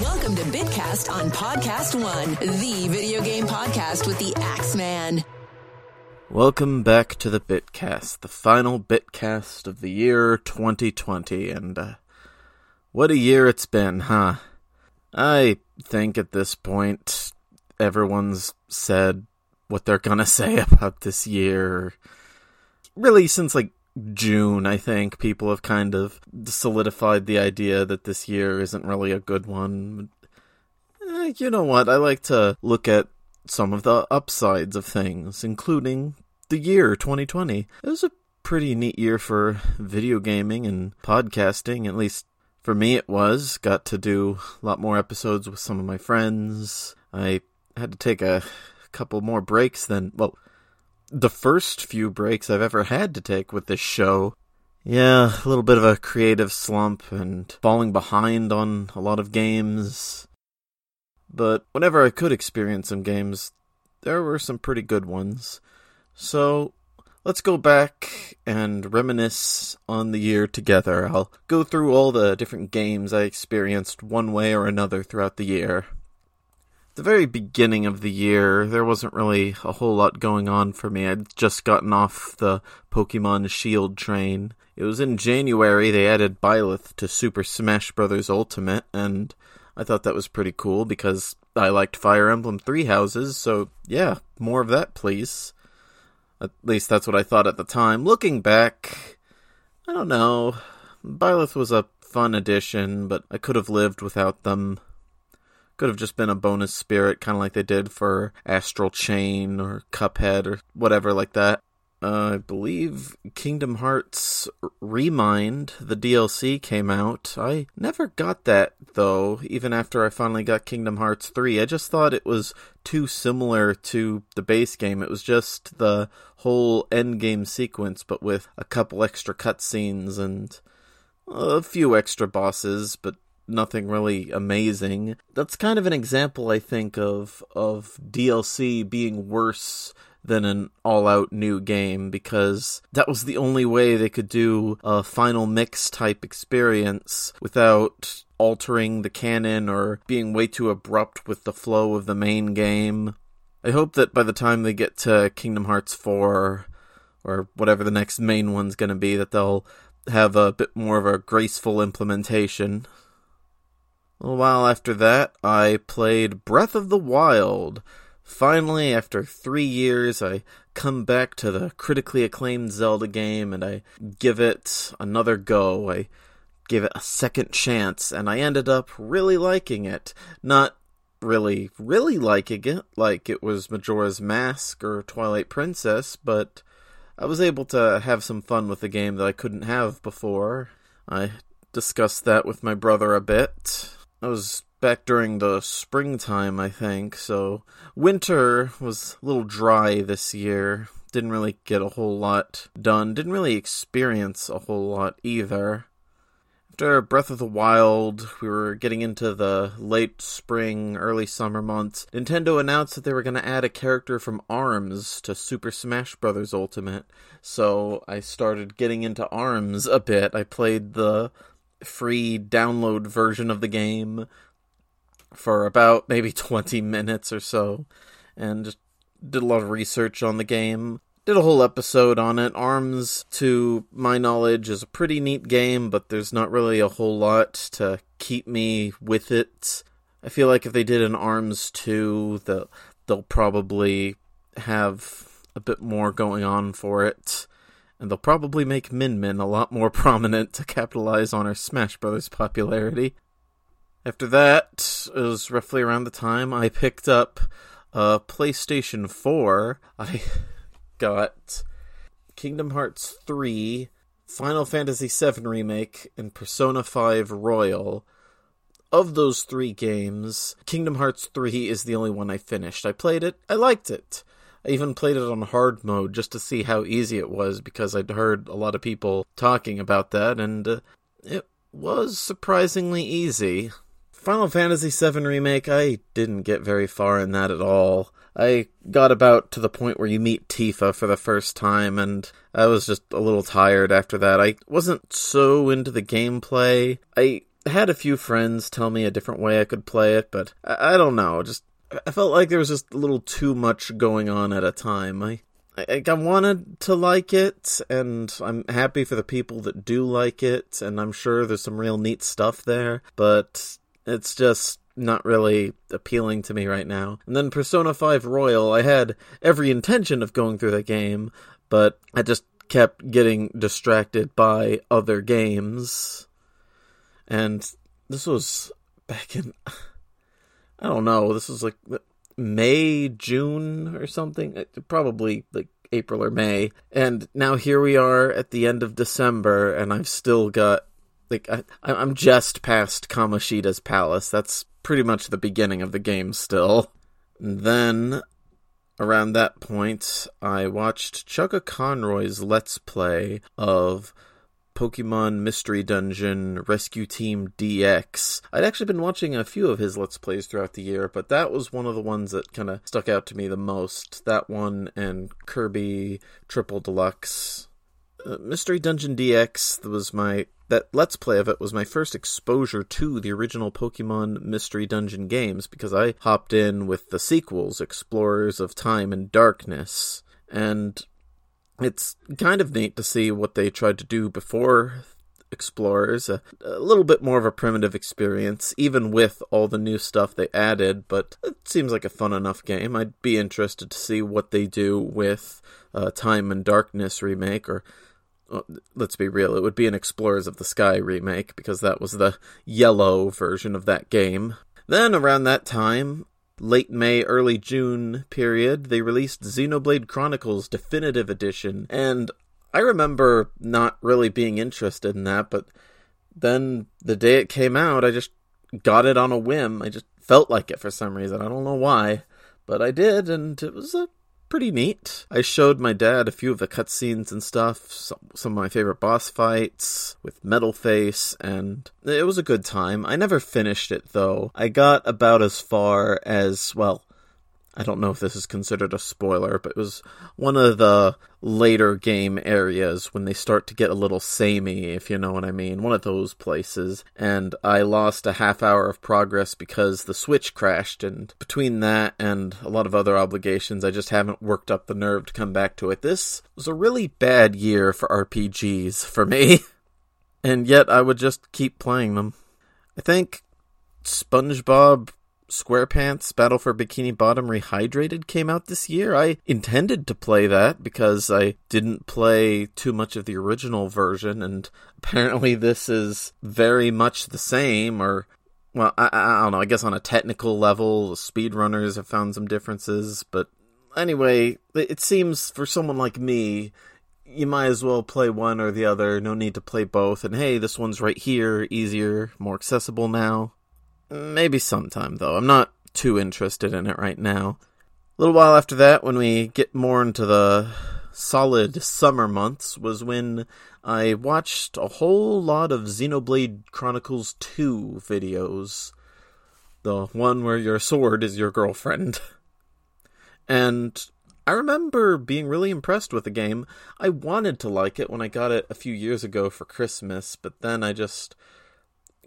Welcome to Bitcast on Podcast One, the video game podcast with the Ax Man. Welcome back to the Bitcast, the final Bitcast of the year 2020, and uh, what a year it's been, huh? I think at this point everyone's said what they're gonna say about this year. Really, since like June, I think people have kind of solidified the idea that this year isn't really a good one. Eh, you know what? I like to look at some of the upsides of things, including the year 2020. It was a pretty neat year for video gaming and podcasting, at least for me it was. Got to do a lot more episodes with some of my friends. I had to take a couple more breaks than, well, the first few breaks I've ever had to take with this show. Yeah, a little bit of a creative slump and falling behind on a lot of games. But whenever I could experience some games, there were some pretty good ones. So let's go back and reminisce on the year together. I'll go through all the different games I experienced one way or another throughout the year the very beginning of the year, there wasn't really a whole lot going on for me. I'd just gotten off the Pokemon Shield train. It was in January they added Byleth to Super Smash Bros. Ultimate, and I thought that was pretty cool because I liked Fire Emblem Three Houses, so yeah, more of that, please. At least that's what I thought at the time. Looking back, I don't know. Byleth was a fun addition, but I could have lived without them. Could have just been a bonus spirit, kind of like they did for Astral Chain or Cuphead or whatever like that. Uh, I believe Kingdom Hearts Re Mind, the DLC, came out. I never got that, though, even after I finally got Kingdom Hearts 3. I just thought it was too similar to the base game. It was just the whole endgame sequence, but with a couple extra cutscenes and a few extra bosses, but nothing really amazing. That's kind of an example, I think, of of DLC being worse than an all out new game because that was the only way they could do a final mix type experience without altering the canon or being way too abrupt with the flow of the main game. I hope that by the time they get to Kingdom Hearts 4 or whatever the next main one's going to be that they'll have a bit more of a graceful implementation. A while after that, I played Breath of the Wild. Finally, after three years, I come back to the critically acclaimed Zelda game and I give it another go. I give it a second chance, and I ended up really liking it. Not really, really liking it like it was Majora's Mask or Twilight Princess, but I was able to have some fun with the game that I couldn't have before. I discussed that with my brother a bit. I was back during the springtime, I think, so winter was a little dry this year. Didn't really get a whole lot done. Didn't really experience a whole lot either. After Breath of the Wild, we were getting into the late spring, early summer months. Nintendo announced that they were going to add a character from ARMS to Super Smash Bros. Ultimate. So I started getting into ARMS a bit. I played the free download version of the game for about maybe 20 minutes or so and did a lot of research on the game. Did a whole episode on it. ARMS, to my knowledge, is a pretty neat game, but there's not really a whole lot to keep me with it. I feel like if they did an ARMS 2, they'll, they'll probably have a bit more going on for it and they'll probably make Min Min a lot more prominent to capitalize on her Smash Bros. popularity. After that, it was roughly around the time I picked up a PlayStation 4. I got Kingdom Hearts 3, Final Fantasy VII Remake, and Persona 5 Royal. Of those three games, Kingdom Hearts 3 is the only one I finished. I played it, I liked it. I even played it on hard mode just to see how easy it was because I'd heard a lot of people talking about that, and uh, it was surprisingly easy. Final Fantasy VII Remake, I didn't get very far in that at all. I got about to the point where you meet Tifa for the first time, and I was just a little tired after that. I wasn't so into the gameplay. I had a few friends tell me a different way I could play it, but I, I don't know. Just I felt like there was just a little too much going on at a time. I, I I wanted to like it, and I'm happy for the people that do like it, and I'm sure there's some real neat stuff there, but it's just not really appealing to me right now. And then Persona 5 Royal, I had every intention of going through the game, but I just kept getting distracted by other games. And this was back in I don't know, this was like May, June or something, uh, probably like April or May. And now here we are at the end of December and I've still got like I, I'm just past Kamoshida's palace. That's pretty much the beginning of the game still. And then around that point, I watched Chuggaconroy's Let's Play of Pokemon Mystery Dungeon Rescue Team DX. I'd actually been watching a few of his Let's Plays throughout the year, but that was one of the ones that kind of stuck out to me the most. That one and Kirby Triple Deluxe. Uh, Mystery Dungeon DX was my that Let's Play of it was my first exposure to the original Pokemon Mystery Dungeon games because I hopped in with the sequels, Explorers of Time and Darkness, and it's kind of neat to see what they tried to do before Explorers. A, a, little bit more of a primitive experience, even with all the new stuff they added, but it seems like a fun enough game. I'd be interested to see what they do with uh, Time and Darkness remake, or let's be real, it would be an Explorers of the Sky remake because that was the yellow version of that game. Then, around that time, late May, early June period, they released Xenoblade Chronicles Definitive Edition, and I remember not really being interested in that, but then the day it came out, I just got it on a whim. I just felt like it for some reason. I don't know why, but I did, and it was a pretty neat. I showed my dad a few of the cutscenes and stuff, some, of my favorite boss fights with Metal Face, and it was a good time. I never finished it though. I got about as far as, well, I don't know if this is considered a spoiler, but it was one of the later game areas when they start to get a little samey, if you know what I mean. One of those places. And I lost a half hour of progress because the Switch crashed. And between that and a lot of other obligations, I just haven't worked up the nerve to come back to it. This was a really bad year for RPGs for me. and yet I would just keep playing them. I think SpongeBob SquarePants Battle for Bikini Bottom Rehydrated came out this year. I intended to play that because I didn't play too much of the original version, and apparently this is very much the same, or well, I, I don't know. I guess on a technical level, speedrunners have found some differences, but anyway, it seems for someone like me, you might as well play one or the other. No need to play both. And hey, this one's right here, easier, more accessible now. Maybe sometime, though. I'm not too interested in it right now. A little while after that, when we get more into the solid summer months, was when I watched a whole lot of Xenoblade Chronicles 2 videos. The one where your sword is your girlfriend. And I remember being really impressed with the game. I wanted to like it when I got it a few years ago for Christmas, but then I just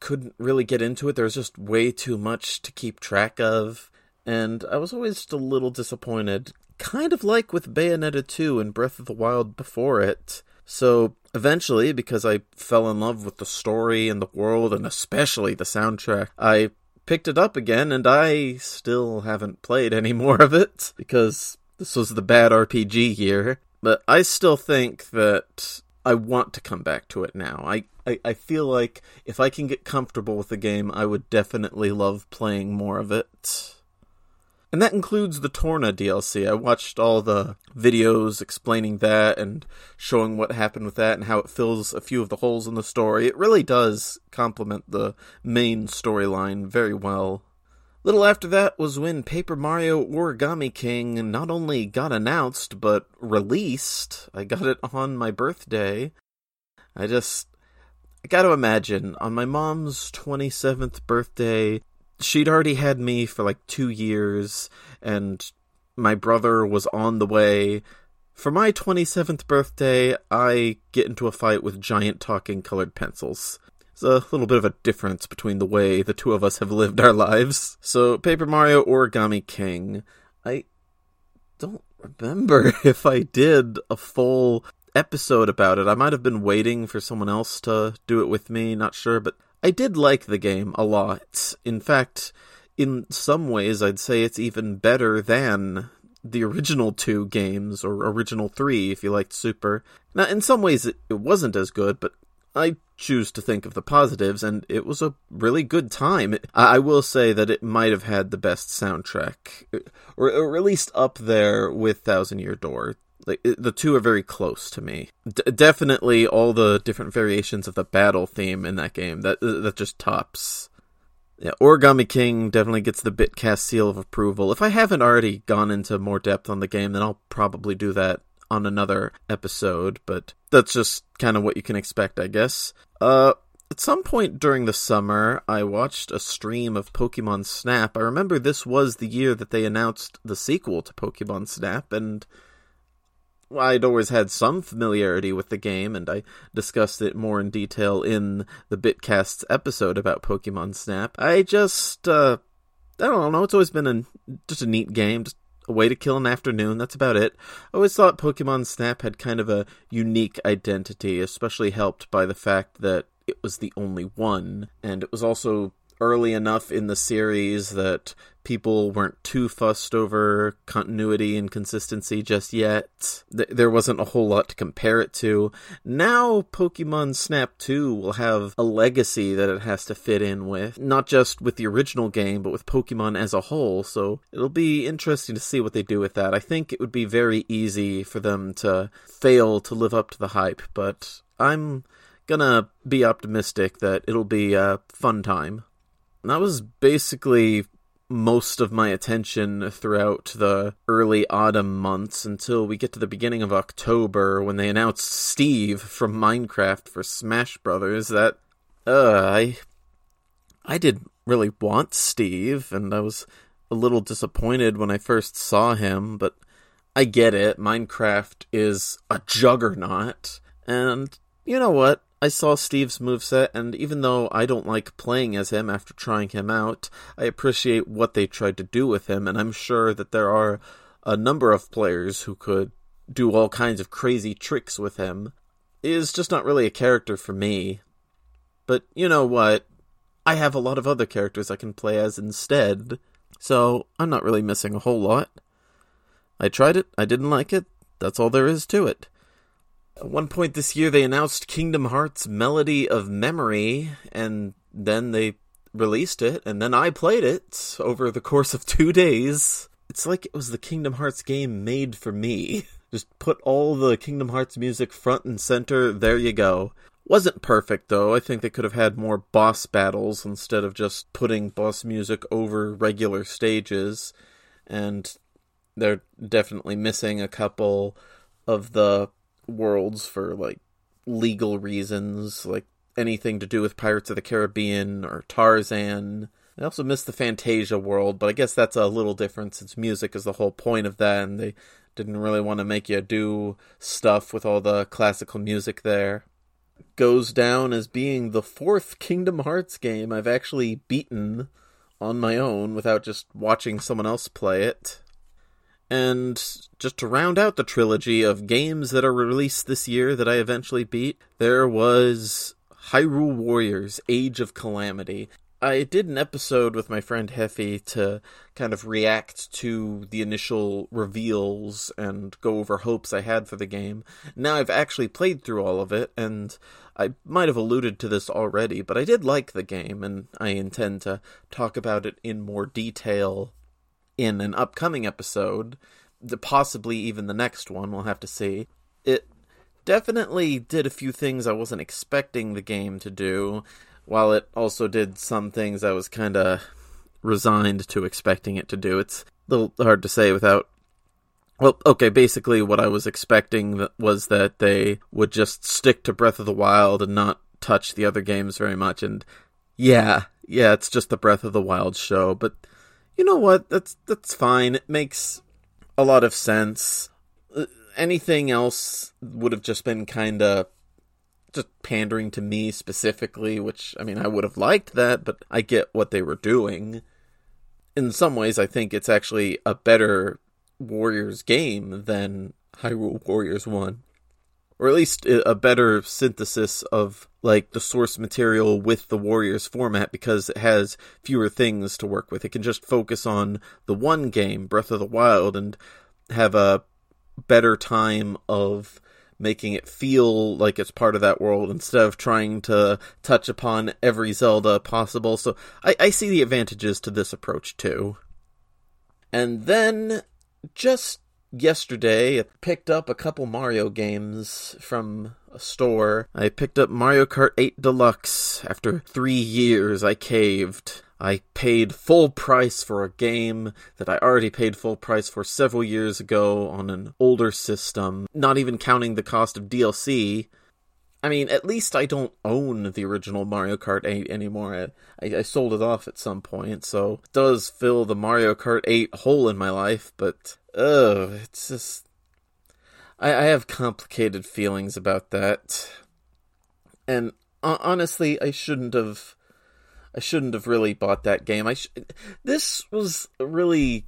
couldn't really get into it. There was just way too much to keep track of, and I was always just a little disappointed. Kind of like with Bayonetta 2 and Breath of the Wild before it. So eventually, because I fell in love with the story and the world, and especially the soundtrack, I picked it up again, and I still haven't played any more of it because this was the bad RPG year. But I still think that I want to come back to it now. I, I, I feel like if I can get comfortable with the game, I would definitely love playing more of it. And that includes the Torna DLC. I watched all the videos explaining that and showing what happened with that and how it fills a few of the holes in the story. It really does complement the main storyline very well. Little after that was when Paper Mario Origami King not only got announced, but released. I got it on my birthday. I just. I gotta imagine, on my mom's 27th birthday, she'd already had me for like two years, and my brother was on the way. For my 27th birthday, I get into a fight with giant talking colored pencils. It's a little bit of a difference between the way the two of us have lived our lives. So, Paper Mario Origami King. I don't remember if I did a full episode about it. I might have been waiting for someone else to do it with me, not sure, but I did like the game a lot. In fact, in some ways, I'd say it's even better than the original two games, or original three if you liked Super. Now, in some ways, it, it wasn't as good, but I choose to think of the positives, and it was a really good time. I, will say that it might have had the best soundtrack, or, or at least up there with Thousand Year Door. Like the two are very close to me. D- definitely, all the different variations of the battle theme in that game that that just tops. Yeah, Origami King definitely gets the Bitcast seal of approval. If I haven't already gone into more depth on the game, then I'll probably do that on another episode. But that's just kind of what you can expect, I guess. Uh, at some point during the summer, I watched a stream of Pokemon Snap. I remember this was the year that they announced the sequel to Pokemon Snap, and I'd always had some familiarity with the game, and I discussed it more in detail in the Bitcasts episode about Pokemon Snap. I just, uh, I don't know, it's always been a, just a neat game, just a way to kill an afternoon, that's about it. I always thought Pokemon Snap had kind of a unique identity, especially helped by the fact that it was the only one, and it was also early enough in the series that people weren't too fussed over continuity and consistency just yet. Th- there wasn't a whole lot to compare it to. Now, Pokemon Snap 2 will have a legacy that it has to fit in with, not just with the original game, but with Pokemon as a whole, so it'll be interesting to see what they do with that. I think it would be very easy for them to fail to live up to the hype, but I'm gonna be optimistic that it'll be a fun time that was basically most of my attention throughout the early autumn months until we get to the beginning of October when they announced Steve from Minecraft for Smash Brothers. That uh I I did really want Steve and I was a little disappointed when I first saw him, but I get it. Minecraft is a juggernaut and you know what? I saw Steve's moveset, and even though I don't like playing as him after trying him out, I appreciate what they tried to do with him, and I'm sure that there are a number of players who could do all kinds of crazy tricks with him. He is just not really a character for me. But you know what? I have a lot of other characters I can play as instead, so I'm not really missing a whole lot. I tried it, I didn't like it, that's all there is to it. At one point this year, they announced Kingdom Hearts Melody of Memory, and then they released it, and then I played it over the course of two days. It's like it was the Kingdom Hearts game made for me. Just put all the Kingdom Hearts music front and center, there you go. Wasn't perfect though. I think they could have had more boss battles instead of just putting boss music over regular stages. And they're definitely missing a couple of the worlds for like legal reasons, like anything to do with Pirates of the Caribbean or Tarzan. I also miss the Fantasia world, but I guess that's a little different since music is the whole point of that, and they didn't really want to make you do stuff with all the classical music there. Goes down as being the fourth Kingdom Hearts game I've actually beaten on my own without just watching someone else play it. And just to round out the trilogy of games that are released this year that I eventually beat, there was Hyrule Warriors Age of Calamity. I did an episode with my friend Heffy to kind of react to the initial reveals and go over hopes I had for the game. Now I've actually played through all of it, and I might have alluded to this already, but I did like the game, and I intend to talk about it in more detail in an upcoming episode, possibly even the next one, we'll have to see. It definitely did a few things I wasn't expecting the game to do, while it also did some things I was kind of resigned to expecting it to do. It's a little hard to say without. Well, okay, basically, what I was expecting was that they would just stick to Breath of the Wild and not touch the other games very much, and yeah, yeah, it's just the Breath of the Wild show, but you know what? That's that's fine. It makes a lot of sense. Uh, anything else would have just been kind of just pandering to me specifically, which, I mean, I would have liked that, but I get what they were doing. In some ways, I think it's actually a better Warriors game than Hyrule Warriors 1 or at least a better synthesis of like the source material with the Warriors format because it has fewer things to work with. It can just focus on the one game, Breath of the Wild, and have a better time of making it feel like it's part of that world instead of trying to touch upon every Zelda possible. So I, I see the advantages to this approach too. And then just yesterday I picked up a couple Mario games from a store. I picked up Mario Kart 8 Deluxe. After three years, I caved. I paid full price for a game that I already paid full price for several years ago on an older system, not even counting the cost of DLC. I mean, at least I don't own the original Mario Kart 8 anymore. I, I, sold it off at some point, so it does fill the Mario Kart 8 hole in my life, but oh, it's just I, I have complicated feelings about that, and uh, honestly, I shouldn't have. I shouldn't have really bought that game. I sh- this was a really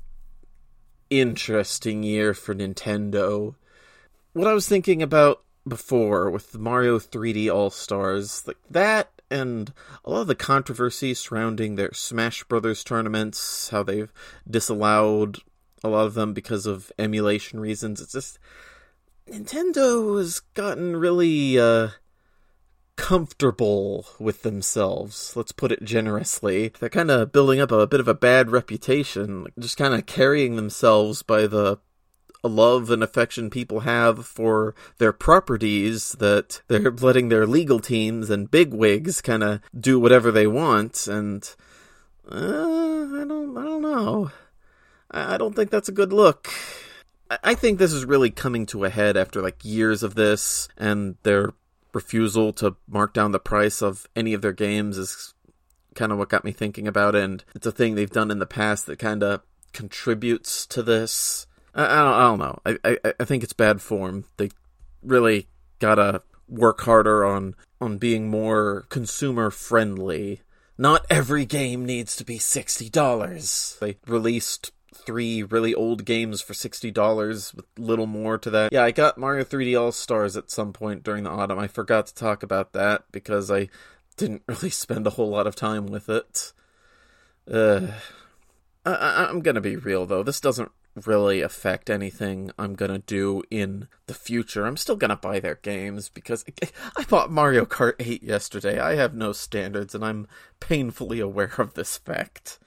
interesting year for Nintendo. What I was thinking about before with Mario 3D All Stars, like that and a lot of the controversy surrounding their Smash Brothers tournaments, how they've disallowed a lot of them because of emulation reasons. It's just Nintendo has gotten really uh, comfortable with themselves. Let's put it generously. They're kind of building up a bit of a bad reputation, just kind of carrying themselves by the love and affection people have for their properties that they're letting their legal teams and bigwigs kind of do whatever they want and uh, I don't I don't know. I don't think that's a good look. I think this is really coming to a head after like years of this, and their refusal to mark down the price of any of their games is kind of what got me thinking about it. And it's a thing they've done in the past that kind of contributes to this. I, I, don't, I don't know. I, I, I think it's bad form. They really gotta work harder on on being more consumer friendly. Not every game needs to be sixty dollars. They released three really old games for $60 with little more to that. Yeah, I got Mario 3D All Stars at some point during the autumn. I forgot to talk about that because I didn't really spend a whole lot of time with it. Uh, I, am gonna be real though. This doesn't really affect anything I'm gonna do in the future. I'm still gonna buy their games because I bought Mario Kart 8 yesterday. I have no standards and I'm painfully aware of this fact.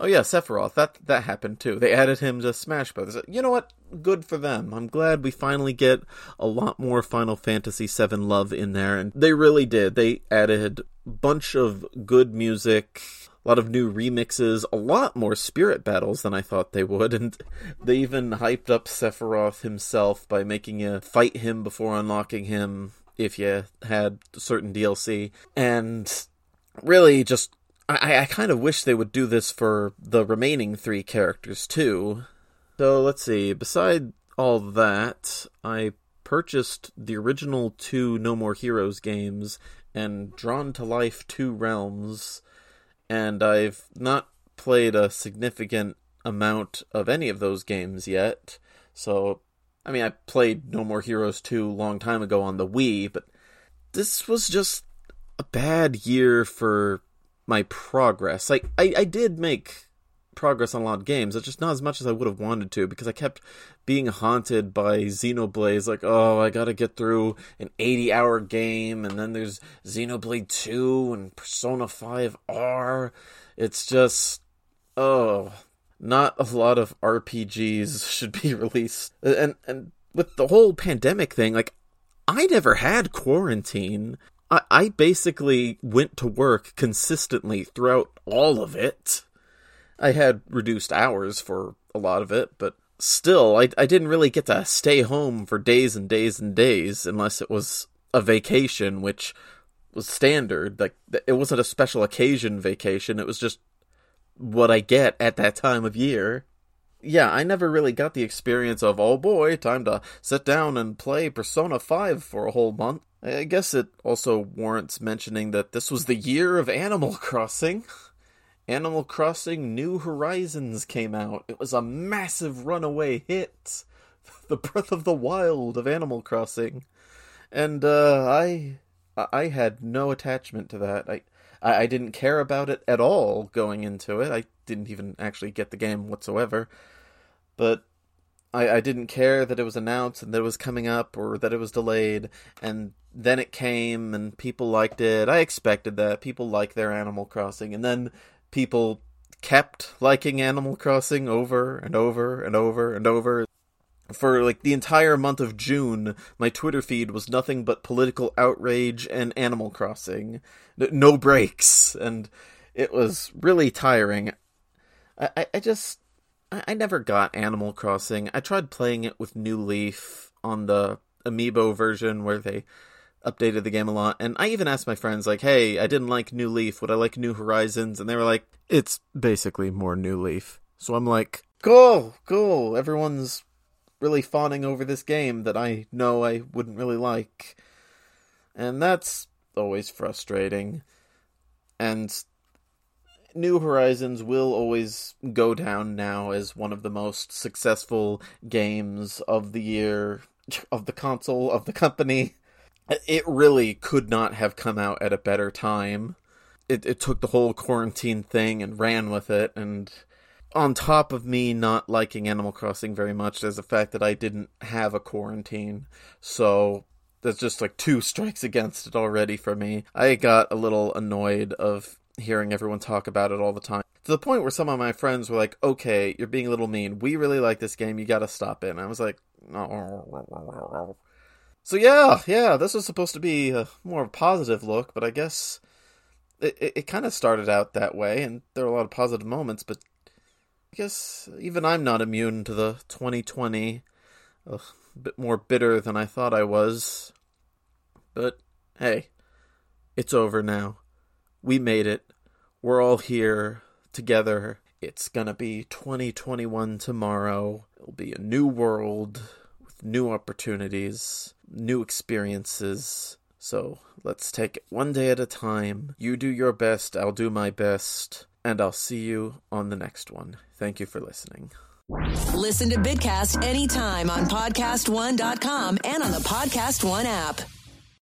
Oh yeah, Sephiroth. That that happened too. They added him to Smash Brothers. You know what? Good for them. I'm glad we finally get a lot more Final Fantasy VII love in there, and they really did. They added a bunch of good music, a lot of new remixes, a lot more spirit battles than I thought they would, and they even hyped up Sephiroth himself by making you fight him before unlocking him if you had certain DLC, and really just I, I kind of wish they would do this for the remaining three characters too. So let's see. Beside all that, I purchased the original two No More Heroes games and Drawn to Life Two Realms, and I've not played a significant amount of any of those games yet. So, I mean, I played No More Heroes 2 a long time ago on the Wii, but this was just a bad year for my progress. Like I, I did make progress on a lot of games. It's just not as much as I would have wanted to because I kept being haunted by Xenoblade. Like, oh, I gotta get through an 80 hour game, and then there's Xenoblade 2 and Persona 5 R. It's just, oh, not a lot of RPGs should be released. And, and with the whole pandemic thing, like, I never had quarantine. I basically went to work consistently throughout all of it. I had reduced hours for a lot of it, but still, I, I didn't really get to stay home for days and days and days unless it was a vacation, which was standard. Like, it wasn't a special occasion vacation, it was just what I get at that time of year. Yeah, I never really got the experience of, oh boy, time to sit down and play Persona 5 for a whole month I guess it also warrants mentioning that this was the year of Animal Crossing. Animal Crossing New Horizons came out. It was a massive runaway hit. The Breath of the Wild of Animal Crossing. And uh, I I had no attachment to that. I I didn't care about it at all going into it. I didn't even actually get the game whatsoever. But I, I didn't care that it was announced and that it was coming up or that it was delayed. And then it came and people liked it. I expected that. People like their Animal Crossing. And then people kept liking Animal Crossing over and over and over and over. For like the entire month of June, my Twitter feed was nothing but political outrage and Animal Crossing. No breaks. And it was really tiring. I, I, I just. I never got Animal Crossing. I tried playing it with New Leaf on the amiibo version where they updated the game a lot. And I even asked my friends, like, hey, I didn't like New Leaf. Would I like New Horizons? And they were like, it's basically more New Leaf. So I'm like, cool, cool. Everyone's really fawning over this game that I know I wouldn't really like. And that's always frustrating. And New Horizons will always go down now as one of the most successful games of the year, of the console, of the company it really could not have come out at a better time. It, it took the whole quarantine thing and ran with it, and on top of me not liking Animal Crossing very much, there's the fact that I didn't have a quarantine, so there's just like two strikes against it already for me. I got a little annoyed of hearing everyone talk about it all the time. To the point where some of my friends were like, okay, you're being a little mean. We really like this game. You gotta stop it. And I was like, no. So yeah, yeah, this was supposed to be a more positive look, but I guess it, it, it kind of started out that way, and there were a lot of positive moments, but I guess even I'm not immune to the 2020. a bit more bitter than I thought I was. But hey, it's over now. We made it. We're all here together. It's gonna be 2021 tomorrow. It'll be a new world with new opportunities new experiences. So let's take it one day at a time. You do your best, I'll do my best, and I'll see you on the next one. Thank you for listening. Listen to Bitcast anytime on podcast1.com and on the Podcast One app.